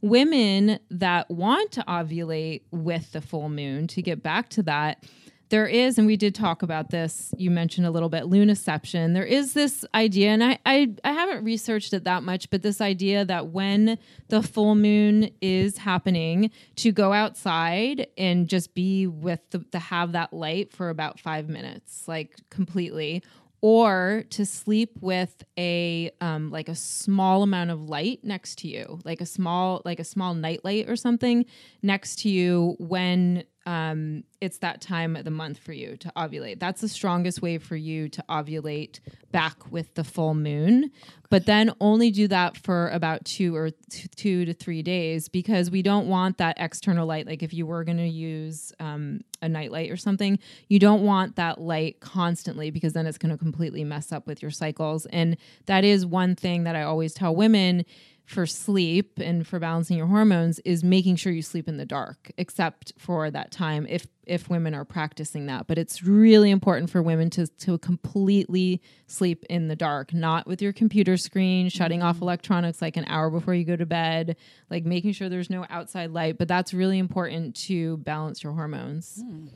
women that want to ovulate with the full moon, to get back to that, there is, and we did talk about this, you mentioned a little bit, lunaception. There is this idea, and I, I, I haven't researched it that much, but this idea that when the full moon is happening, to go outside and just be with the, have that light for about five minutes, like completely or to sleep with a um, like a small amount of light next to you like a small like a small night light or something next to you when um, it's that time of the month for you to ovulate. That's the strongest way for you to ovulate back with the full moon. But then only do that for about two or two to three days because we don't want that external light. Like if you were going to use um, a night light or something you don't want that light constantly because then it's going to completely mess up with your cycles. And that is one thing that i always tell women for sleep and for balancing your hormones is making sure you sleep in the dark except for that time if if women are practicing that. But it's really important for women to to completely sleep in the dark not with your computer screen shutting off mm-hmm. electronics like an hour before you go to bed like making sure there's no outside light. But that's really important to balance your hormones. Hmm.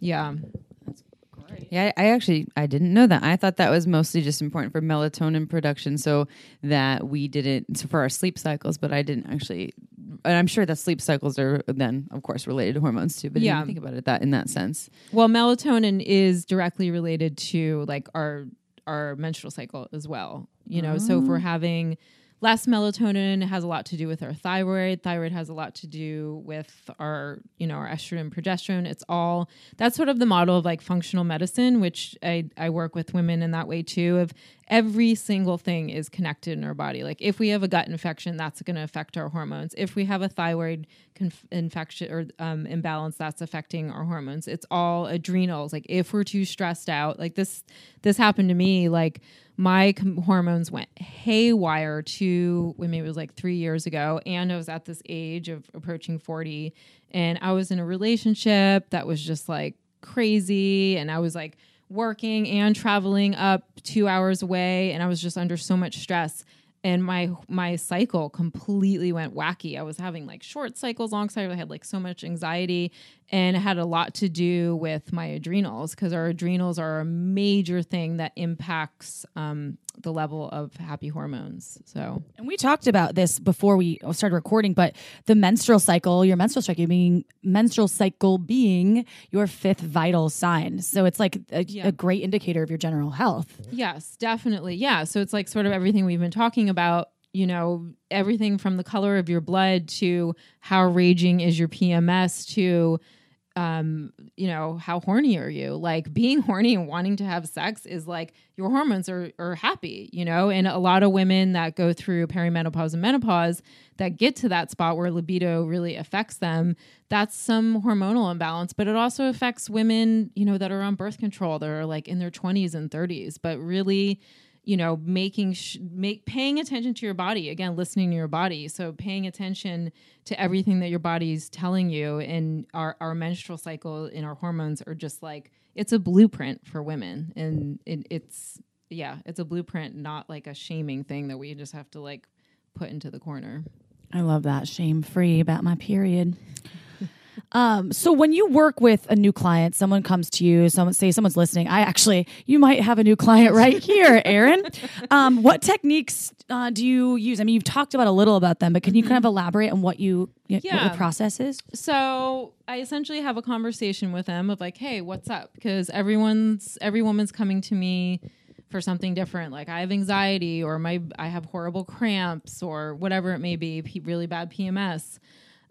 Yeah Yeah, I I actually I didn't know that. I thought that was mostly just important for melatonin production, so that we didn't so for our sleep cycles. But I didn't actually, and I'm sure that sleep cycles are then, of course, related to hormones too. But I Yeah. didn't think about it that in that sense. Well, melatonin is directly related to like our our menstrual cycle as well. You know, so if we're oh. having less melatonin, has a lot to do with our thyroid. Thyroid has a lot to do with our, you know, our estrogen, progesterone. It's all that's sort of the model of like functional medicine, which I, I work with women in that way too. Of every single thing is connected in our body. Like if we have a gut infection, that's going to affect our hormones. If we have a thyroid conf- infection or um, imbalance, that's affecting our hormones. It's all adrenals. Like if we're too stressed out, like this, this happened to me. Like my com- hormones went haywire to when maybe it was like three years ago. And I was at this age of approaching 40. And I was in a relationship that was just like crazy. And I was like working and traveling up two hours away. And I was just under so much stress and my my cycle completely went wacky. I was having like short cycles, long cycles. I had like so much anxiety, and it had a lot to do with my adrenals because our adrenals are a major thing that impacts um, the level of happy hormones. So, and we talked about this before we started recording, but the menstrual cycle, your menstrual cycle being menstrual cycle being your fifth vital sign. So it's like a, yeah. a great indicator of your general health. Yes, definitely. Yeah. So it's like sort of everything we've been talking about you know, everything from the color of your blood to how raging is your PMS to um, you know, how horny are you? Like being horny and wanting to have sex is like your hormones are are happy, you know, and a lot of women that go through perimenopause and menopause that get to that spot where libido really affects them, that's some hormonal imbalance, but it also affects women, you know, that are on birth control that are like in their 20s and 30s, but really you know making sh- make paying attention to your body again listening to your body. So paying attention to everything that your body's telling you and our our menstrual cycle and our hormones are just like it's a blueprint for women. And it, it's yeah it's a blueprint not like a shaming thing that we just have to like put into the corner. I love that. Shame free about my period um, so when you work with a new client, someone comes to you, someone say someone's listening. I actually, you might have a new client [laughs] right here, Erin. Um, what techniques uh, do you use? I mean, you've talked about a little about them, but can you kind of mm-hmm. elaborate on what you, yeah. what the process is? So I essentially have a conversation with them of like, hey, what's up? Because everyone's every woman's coming to me for something different like i have anxiety or my i have horrible cramps or whatever it may be p- really bad pms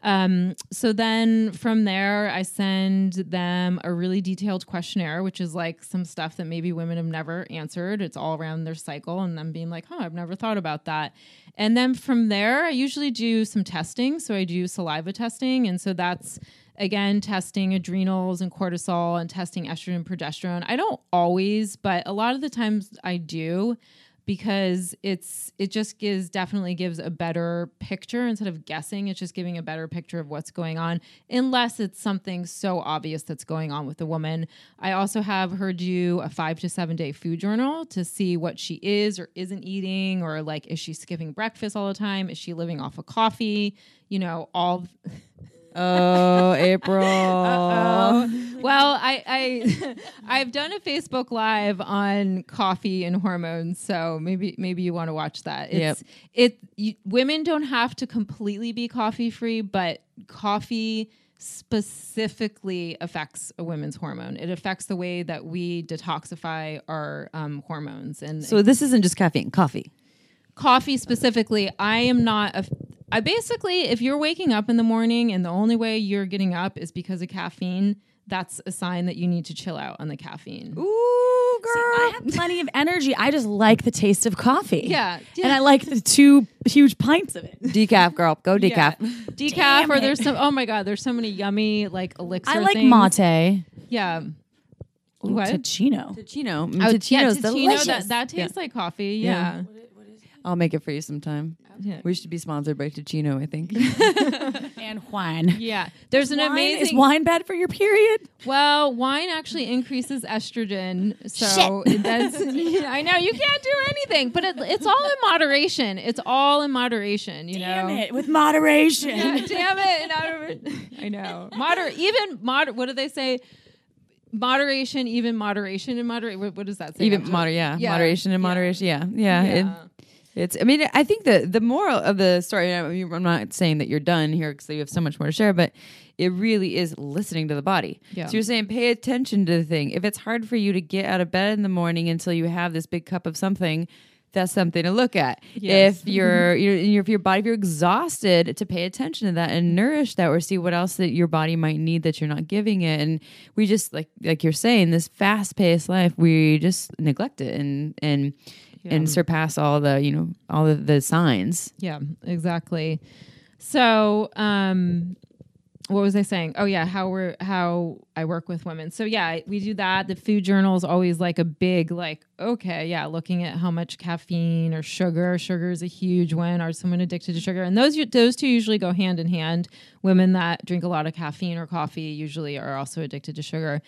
um, so then from there, I send them a really detailed questionnaire, which is like some stuff that maybe women have never answered. It's all around their cycle and them being like, oh, I've never thought about that. And then from there, I usually do some testing. So I do saliva testing. And so that's again testing adrenals and cortisol and testing estrogen progesterone. I don't always, but a lot of the times I do because it's it just gives definitely gives a better picture. Instead of guessing it's just giving a better picture of what's going on unless it's something so obvious that's going on with the woman. I also have her do a five to seven day food journal to see what she is or isn't eating or like is she skipping breakfast all the time? Is she living off of coffee? You know all Oh, [laughs] April. Uh-oh. [laughs] Well, I, I [laughs] I've done a Facebook live on coffee and hormones, so maybe maybe you want to watch that. It's yep. it you, women don't have to completely be coffee free, but coffee specifically affects a woman's hormone. It affects the way that we detoxify our um, hormones. And so this isn't just caffeine, coffee. Coffee specifically, I am not a I basically, if you're waking up in the morning and the only way you're getting up is because of caffeine, that's a sign that you need to chill out on the caffeine. Ooh, girl. See, I have plenty of energy. I just like the taste of coffee. Yeah. yeah. And I like the two huge pints of it. Decaf, girl. Go decaf. Yeah. Decaf, Damn or it. there's some, oh my God, there's so many yummy like elixir I like things. mate. Yeah. Ooh, what? Teeccino. Teeccino. Mm, oh, Teeccino's yeah, Teeccino, delicious. That, that tastes yeah. like coffee. Yeah. yeah. I'll make it for you sometime. Yeah. We should be sponsored by Teeccino, I think. [laughs] [laughs] and wine. Yeah. There's an wine, amazing Is wine bad for your period? Well, wine actually increases estrogen. So Shit. that's [laughs] I know you can't do anything, but it, it's all in moderation. It's all in moderation, you damn know. it, with moderation. Yeah, damn it. I know. Moder even moder what do they say? Moderation, even moderation and moderate. What, what, does that say? Even moder, yeah. yeah. Moderation and moderation. Yeah, yeah. yeah. It, it's. I mean, I think the the moral of the story. I mean, I'm not saying that you're done here because you have so much more to share, but it really is listening to the body. Yeah. So you're saying pay attention to the thing. If it's hard for you to get out of bed in the morning until you have this big cup of something, that's something to look at. Yes. If mm-hmm. you're, you're, if your body, if you're exhausted, to pay attention to that and nourish that, or see what else that your body might need that you're not giving it. And we just like like you're saying, this fast paced life, we just neglect it and and yeah. and surpass all the you know all the, the signs yeah exactly so um what was I saying? Oh yeah, how we're how I work with women. So yeah, we do that. The food journal is always like a big like okay, yeah, looking at how much caffeine or sugar. Sugar is a huge one. Are someone addicted to sugar? And those those two usually go hand in hand. Women that drink a lot of caffeine or coffee usually are also addicted to sugar.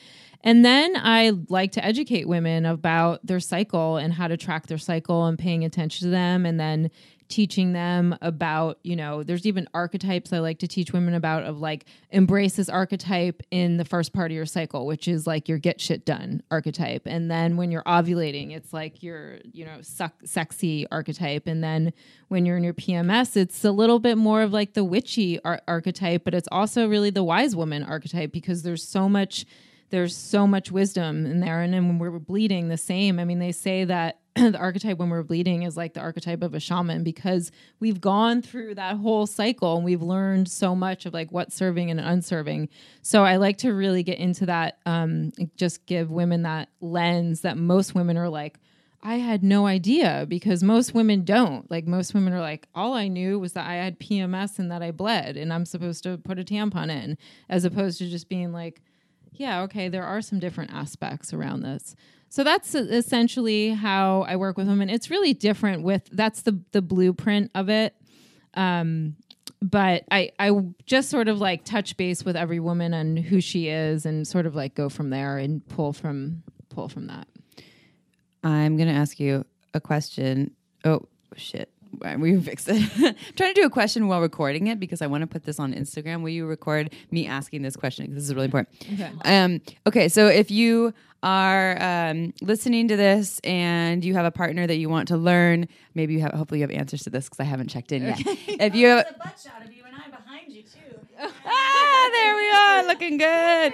And then I like to educate women about their cycle and how to track their cycle and paying attention to them and then teaching them about, you know, there's even archetypes I like to teach women about of like embrace this archetype in the first part of your cycle, which is like your get shit done archetype. And then when you're ovulating, it's like your, you know, suck, sexy archetype. And then when you're in your PMS, it's a little bit more of like the witchy ar- archetype, but it's also really the wise woman archetype because there's so much there's so much wisdom in there and then when we're bleeding the same i mean they say that [clears throat] the archetype when we're bleeding is like the archetype of a shaman because we've gone through that whole cycle and we've learned so much of like what's serving and unserving. So I like to really get into that, um, just give women that lens that most women are like, I had no idea because most women don't. Like most women are like, all I knew was that I had PMS and that I bled and I'm supposed to put a tampon in, as opposed to just being like, yeah, okay, there are some different aspects around this. So that's essentially how I work with women. It's really different with that's the the blueprint of it. Um, but I I just sort of like touch base with every woman and who she is and sort of like go from there and pull from pull from that. I'm to ask you a question. Oh shit. [laughs] We fixed it. [laughs] trying to do a question while recording it because I want to put this on Instagram. Will you record me asking this question? Because This is really important. Okay. Um, okay. So if you are um, listening to this and you have a partner that you want to learn, maybe you have, hopefully you have answers to this because I haven't checked in yet. [laughs] if you have, a butt shot of you and I behind you too. ah, there we are, looking good.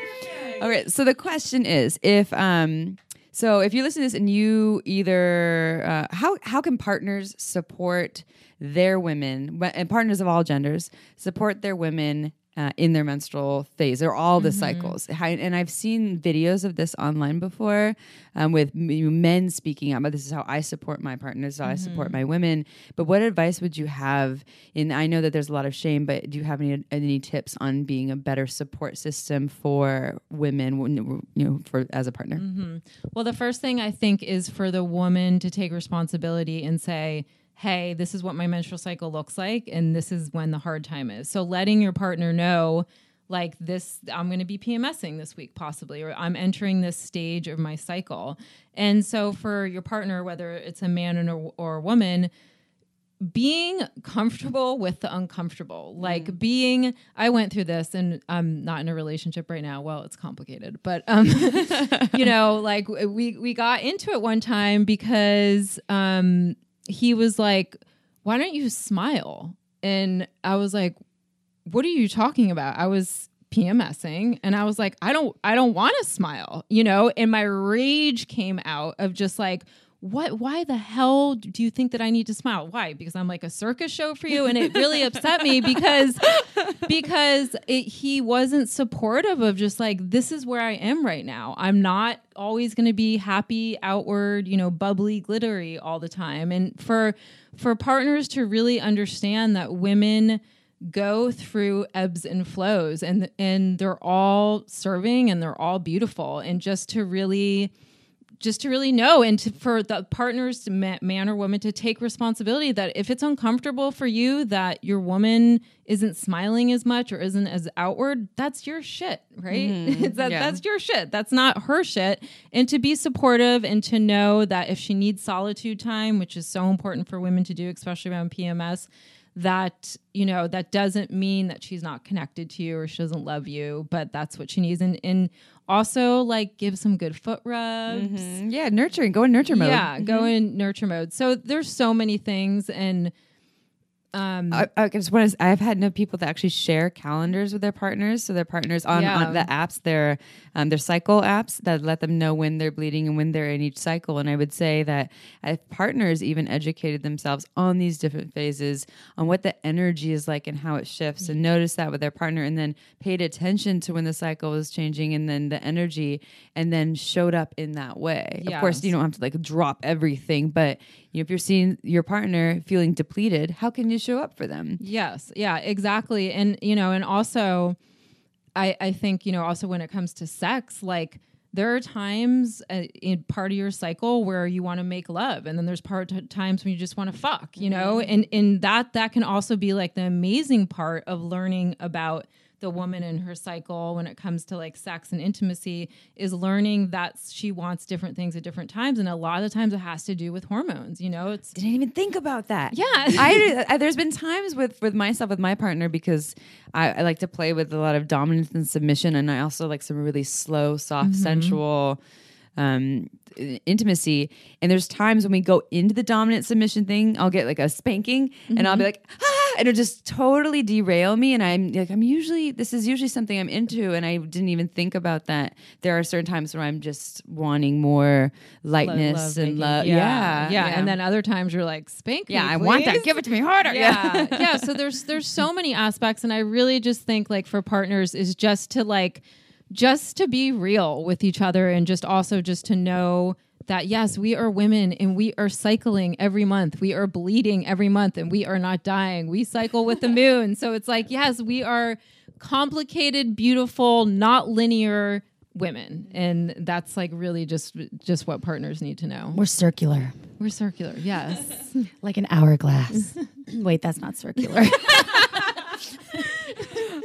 All right. So the question is, if um, so, if you listen to this and you either uh, how how can partners support their women and partners of all genders support their women uh, in their menstrual phase or all the mm-hmm. cycles. And I've seen videos of this online before um, with men speaking out. But this is how I support my partners, how mm-hmm. I support mm-hmm. my women. But what advice would you have? And I know that there's a lot of shame, but do you have any any tips on being a better support system for women? You know, for as a partner. Mm-hmm. Well, the first thing I think is for the woman to take responsibility and say hey, this is what my menstrual cycle looks like, and this is when the hard time is. So letting your partner know, like, this, I'm going to be PMSing this week, possibly, or I'm entering this stage of my cycle. And so for your partner, whether it's a man or, or a woman, being comfortable with the uncomfortable like mm. being i went through this and i'm not in a relationship right now well it's complicated but um [laughs] you know like we we got into it one time because um he was like, Why don't you smile? And I was like, What are you talking about? I was PMSing and I was like, I don't I don't want to smile, you know? And my rage came out of just like, what why the hell do you think that I need to smile? Why? Because I'm like a circus show for you and it really [laughs] upset me because because it, he wasn't supportive of just like this is where I am right now. I'm not always going to be happy outward, you know, bubbly, glittery all the time. And for for partners to really understand that women go through ebbs and flows and and they're all serving and they're all beautiful and just to really just to really know and to, for the partners man or woman to take responsibility that if it's uncomfortable for you that your woman isn't smiling as much or isn't as outward that's your shit right mm-hmm. [laughs] that, yeah. that's your shit that's not her shit and to be supportive and to know that if she needs solitude time which is so important for women to do especially around pms that you know that doesn't mean that she's not connected to you or she doesn't love you but that's what she needs. And, and also like give some good foot rubs. Mm-hmm. yeah nurturing. Go in nurture mode. Yeah mm-hmm. go in nurture mode. So there's so many things and um, I, I just want to. I've had no people that actually share calendars with their partners, so their partners on, yeah. on the apps, their um, their cycle apps that let them know when they're bleeding and when they're in each cycle. And I would say that if partners even educated themselves on these different phases, on what the energy is like and how it shifts, mm-hmm. and notice that with their partner, and then paid attention to when the cycle was changing and then the energy, and then showed up in that way. Yes. Of course, you don't have to like drop everything, but you know, if you're seeing your partner feeling depleted, how can you show up for them? Yes. Yeah, exactly. And, you know, and also, I, I think, you know, also when it comes to sex, like there are times uh, in part of your cycle where you want to make love and then there's part t- times when you just want to fuck, you know? And and that that can also be like the amazing part of learning about the woman in her cycle when it comes to like sex and intimacy is learning that she wants different things at different times and a lot of the times it has to do with hormones, you know? It's didn't even think about that. Yeah. I, I there's been times with with myself with my partner because I, I like to play with a lot of dominance and submission, and I also like some really slow, soft, mm-hmm. sensual um intimacy. And there's times when we go into the dominant submission thing i'll get like a spanking and i'll be like ah and it'll just totally derail me. And i'm like i'm usually this is usually something i'm into and i didn't even think about that. There are certain times where i'm just wanting more lightness and making. love yeah, yeah and then other times you're like spank me, yeah i want that. give it to me harder. Yeah. [laughs] Yeah so there's there's so many aspects and i really just think like for partners is just to like just to be real with each other and just also just to know that yes we are women and we are cycling every month. We are bleeding every month and we are not dying. We cycle with the [laughs] moon. So it's like yes we are complicated beautiful not linear women. And that's like really just just what partners need to know. We're circular, we're circular yes. [laughs] Like an hourglass. [laughs] Wait, that's not circular.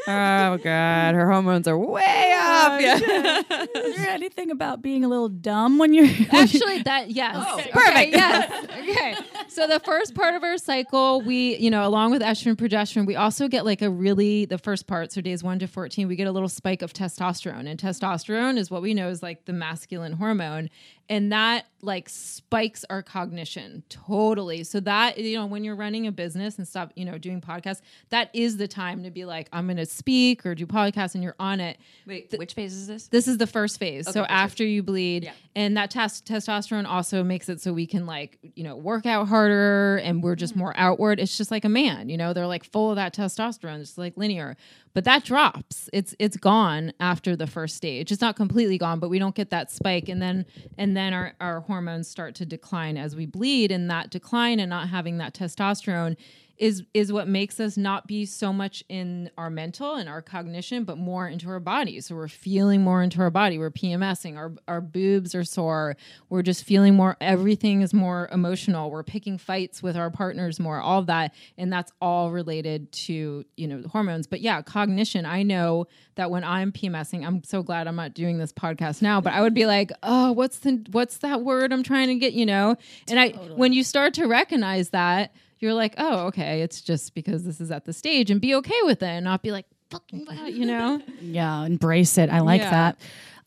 Oh god. Her hormones are way oh, up. yeah. Is there anything about being a little dumb when you're [laughs] Actually, that yes, oh, perfect. yes, okay. So the first part of our cycle, we you know, along with estrogen, progesterone, we also get like a really the first part. So days one to fourteen, we get a little spike of testosterone, and testosterone is what we know is like the masculine hormone, and that like spikes our cognition totally. So that you know, when you're running a business and stop, you know, doing podcasts, that is the time to be like, I'm going to speak or do podcasts, and you're on it. wait which phase is this This is the first phase. so first after you bleed, Yeah. And that tes- testosterone also makes it so we can like you know work out harder, and we're Mm-hmm. just more outward. It's just like a man, you know. They're like full of that testosterone. It's like linear, but that drops. It's it's gone after the first stage. It's not completely gone, but we don't get that spike, and then and then our our hormones start to decline as we bleed, and that decline and not having that testosterone is is what makes us not be so much in our mental and our cognition but more into our body. So we're feeling more into our body. We're pmsing our our boobs are sore. We're just feeling more everything is more emotional. We're picking fights with our partners more all that. And that's all related to you know the hormones. But yeah cognition. I know that when i'm pmsing i'm so glad i'm not doing this podcast now but i would be like oh what's the what's that word i'm trying to get? You know? And i when you start to recognize that you're like, oh, okay, it's just because this is at the stage and be okay with it and not be like, fucking, what," you know? [laughs] Yeah, embrace it. I like Yeah. that.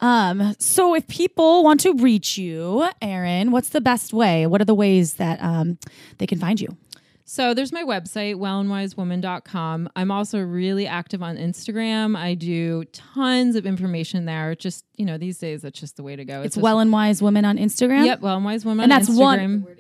Um, so if people want to reach you, Erin, what's the best way? What are the ways that um, they can find you? So there's my website, wellandwisewoman.com. I'm also really active on Instagram. I do tons of information there. Just, you know, these days, that's just the way to go. It's just- Well and Wise Woman on Instagram. Yep, Well and Wise Woman And on that's one- Instagram.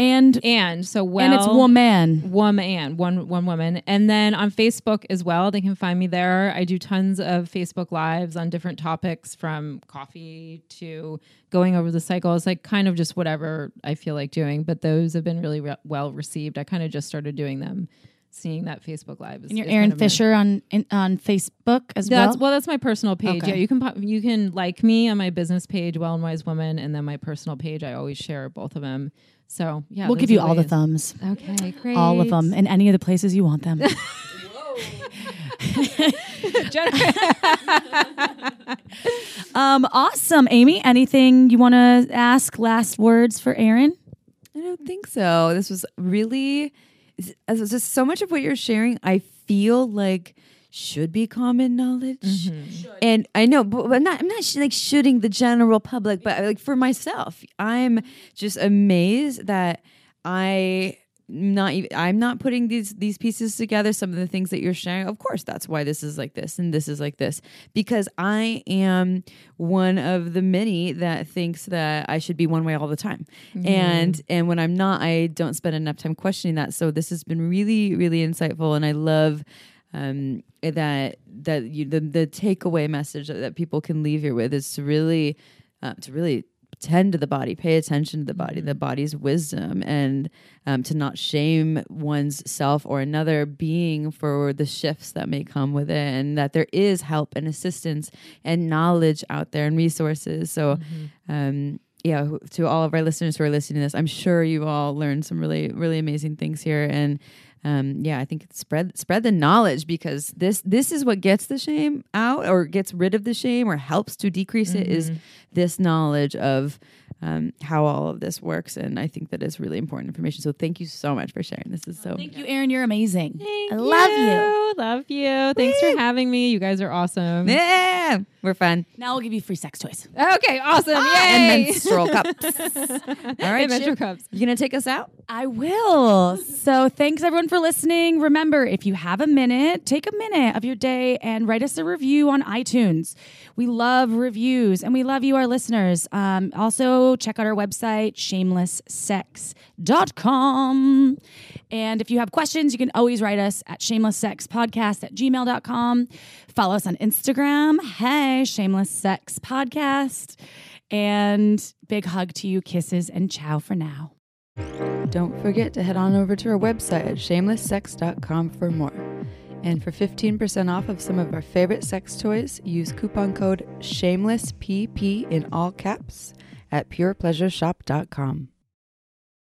And And so well and it's woman. woman one one woman. And then on facebook as well they can find me there. I do tons of facebook lives on different topics from coffee to going over the cycle it's like kind of just whatever i feel like doing. But those have been really re- well received. I kind of just started doing them. Seeing that facebook live is, And you're is of Fisher on in, on Facebook as that's well. well that's my personal page. Okay. yeah you can you can like me on my business page well and wise woman and then my personal page i always share both of them so yeah we'll give are you all the thumbs, okay great all of them, in any of the places you want them. [laughs] [laughs] um, awesome, Amy. Anything you want to ask? Last words for Erin? I don't think so. This was really, this was just so much of what you're sharing. I feel like should be common knowledge, mm-hmm. and I know, but, but not. I'm not sh- like shooting the general public, but like for myself, I'm just amazed that I not even I'm not putting these these pieces together some of the things that you're sharing. Of course that's why this is like this and this is like this because I am one of the many that thinks that I should be one way all the time. Mm-hmm. And and when I'm not I don't spend enough time questioning that. So this has been really really insightful and I love um, that that you the the takeaway message that, that people can leave here with is to really uh, to really tend to the body, pay attention to the body, the body's wisdom, and um, to not shame one's self or another being for the shifts that may come with it, and that there is help and assistance and knowledge out there and resources. So, um, yeah, to all of our listeners who are listening to this, I'm sure you all learned some really, really amazing things here. And um, yeah, I think spread spread the knowledge because this this is what gets the shame out or gets rid of the shame or helps to decrease it is this knowledge of um, how all of this works. And I think that is really important information. So thank you so much for sharing. This is so Thank you, Erin. You're amazing. Thank I love you. Love you. Thanks for having me. You guys are awesome. yeah, we're fun. Now we'll give you free sex toys. Okay, awesome. And Yay. [laughs] menstrual cups. [laughs] all right, And menstrual cups. you gonna take us out? I will. So thanks everyone for listening. Remember, if you have a minute, take a minute of your day and write us a review on iTunes. We love reviews and we love you, our listeners. Um, also, check out our website, shamelesssex.com. And if you have questions, you can always write us at shamelesssexpodcast at gmail.com. Follow us on Instagram. Hey, Shameless Sex Podcast. And big hug to you, kisses, and ciao for now. Don't forget to head on over to our website at shamelesssex.com for more. And for 15% off of some of our favorite sex toys, use coupon code SHAMELESSPP in all caps at purepleasureshop.com.